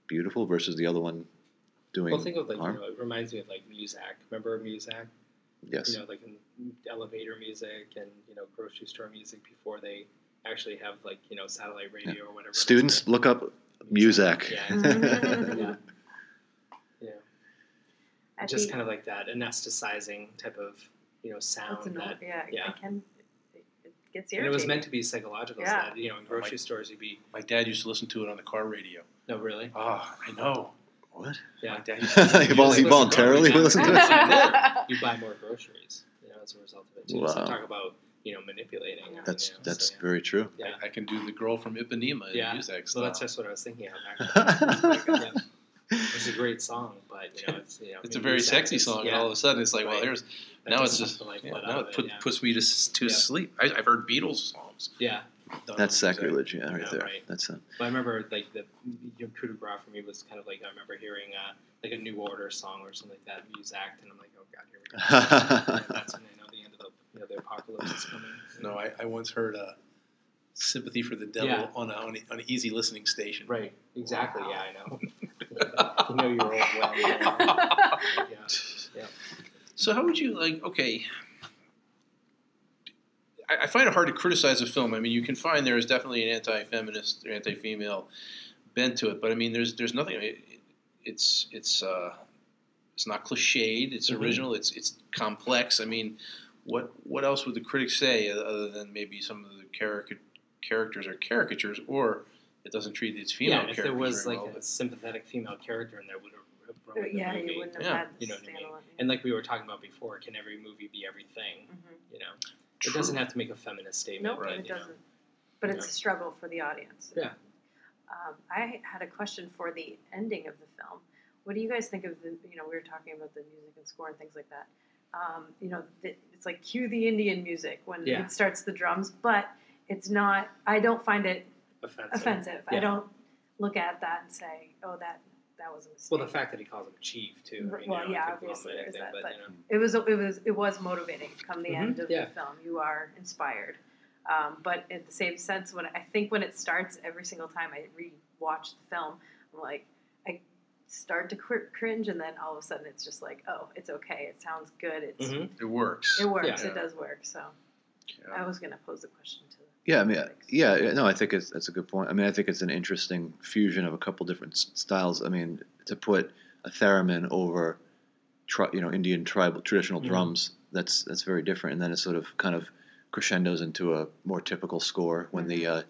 beautiful versus the other one doing Well, think of like harm. you know, it reminds me of like Muzak. Remember Muzak? yes. You know, like in elevator music and you know grocery store music before they actually have like you know satellite radio or whatever. Students, look up Muzak. Yeah, yeah. Yeah. I Just think kind of like that anesthetizing type of you know sound that's a that. yeah, yeah. I can. It, it gets And it was meant to be psychological. Yeah. So that, you know, in grocery stores, you'd be My dad used to listen to it on the car radio. no, really, Oh, I know. What? yeah. My dad used to he, vol- he listen to voluntarily listened to it. You buy more groceries, you know, as a result of it too. So Wow. talk about you know manipulating. That's you know, that's so, yeah. very true. Yeah. I, I can do the girl from Ipanema in Yeah. music So that's just what I was thinking of. Actually. yeah. It's a great song, but you know, it's you know, It's a very sexy just- song, and all of a sudden it's like, well, Right. there's that now it's just the life yeah, now it of put, yeah. puts me to to Yeah. sleep. I, I've heard Beatles songs. yeah. done That's sacrilege, yeah, right Yeah, there. right. That's a, But I remember like the you know, coup de grace for me was kind of like I remember hearing uh, like a New Order song or something like that, Muzak, and I'm like, oh god, here we go. That's when I know the end of the you know the apocalypse is coming. No, I, I once heard uh, "Sympathy for the Devil" Yeah. on, a, on, a, on an easy listening station. Right. Exactly. Yeah, I know. you know you're old well. Yeah. So how would you like? Okay, I, I find it hard to criticize a film. I mean, you can find there is definitely an anti-feminist or anti-female bent to it, but I mean, there's there's nothing. It, it's it's uh, it's not cliched. It's Mhm. original. It's it's complex. I mean, what what else would the critics say other than maybe some of the carica- characters are caricatures, or it doesn't treat these female yeah, and if there was very like well, a sympathetic female character in there, would have ruined the yeah, movie. you wouldn't have Yeah. had You know what I mean? standalone. And like we were talking about before, can every movie be everything? Mhm. You know, True. it doesn't have to make a feminist statement. Nope, Right, it you doesn't. But it's Yeah. a struggle for the audience. Yeah. Um, I had a question for the ending of the film. What do you guys think of the? You know, we were talking about the music and score and things like that. Um, you know, the, it's like cue the Indian music when Yeah. it starts the drums, but it's not. I don't find it Offensive. offensive. I don't look at that and say, "Oh, that that was a mistake." Well, the fact that he calls him chief too. I mean, Well, you know, yeah, it could be obviously there's that, but, but- you know. it was it was it was motivating come the Mhm, end of yeah. the film you are inspired um, but in the same sense when i think when it starts every single time i re-watch the film i'm like i start to cr- cringe and then all of a sudden it's just like oh it's okay it sounds good it's Mhm. it works. it works Yeah. it does work so Yeah. i was going to pose the question to Yeah, I mean, yeah, yeah, no, I think it's that's a good point. I mean, I think it's an interesting fusion of a couple different s- styles. I mean, to put a theremin over, tri- you know, Indian tribal traditional Mhm. drums, that's that's very different. And then it sort of kind of crescendos into a more typical score when the uh,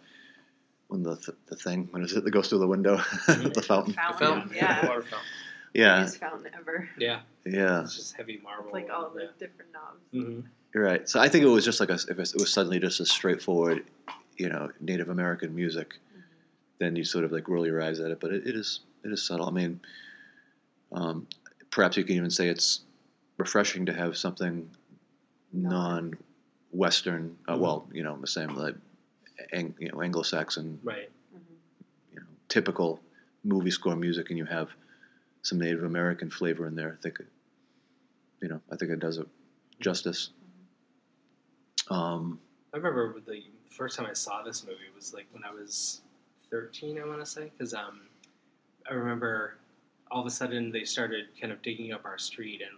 when the th- the thing when is it that goes through the window, the fountain. The fountain, fountain, yeah the water fountain. Yeah, biggest fountain ever Yeah, yeah, it's just heavy marble. like all the yeah. different knobs hmm you're right. So I think it was just like a, if it was suddenly just a straightforward, you know, Native American music. then you sort of like roll your eyes at it. But it, it is it is subtle. I mean, um, perhaps you can even say it's refreshing to have something non-Western. Uh, Mhm. well, you know, the same like ang, you know Anglo-Saxon, Right. You know, typical movie score music, and you have some Native American flavor in there. I think, you know, I think it does it justice. Um, I remember the first time I saw this movie was like when I was 13, I want to say, because um, I remember all of a sudden they started kind of digging up our street and